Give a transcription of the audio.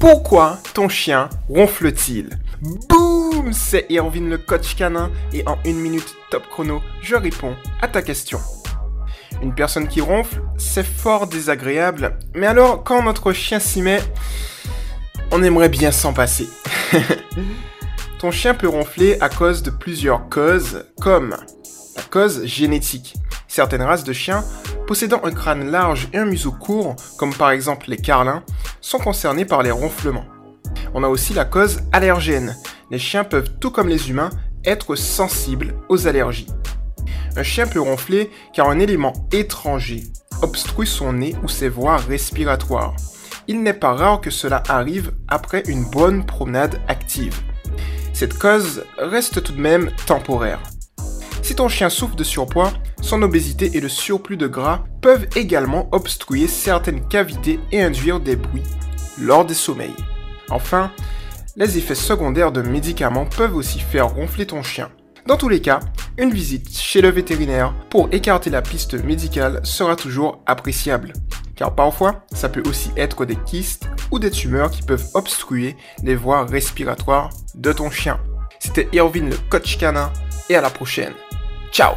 Pourquoi ton chien ronfle-t-il Boum C'est Irvine le coach canin et en une minute top chrono, je réponds à ta question. Une personne qui ronfle, c'est fort désagréable, mais alors quand notre chien s'y met, on aimerait bien s'en passer. Ton chien peut ronfler à cause de plusieurs causes, comme la cause génétique. Certaines races de chiens possédant un crâne large et un museau court, comme par exemple les carlins, sont concernés par les ronflements. On a aussi la cause allergène. Les chiens peuvent, tout comme les humains, être sensibles aux allergies. Un chien peut ronfler car un élément étranger obstrue son nez ou ses voies respiratoires. Il n'est pas rare que cela arrive après une bonne promenade active. Cette cause reste tout de même temporaire. Si ton chien souffre de surpoids, son obésité et le surplus de gras peuvent également obstruer certaines cavités et induire des bruits lors des sommeils. Enfin, les effets secondaires de médicaments peuvent aussi faire ronfler ton chien. Dans tous les cas, une visite chez le vétérinaire pour écarter la piste médicale sera toujours appréciable. Car parfois, ça peut aussi être des kystes ou des tumeurs qui peuvent obstruer les voies respiratoires de ton chien. C'était Irvine le coach canin et à la prochaine. Ciao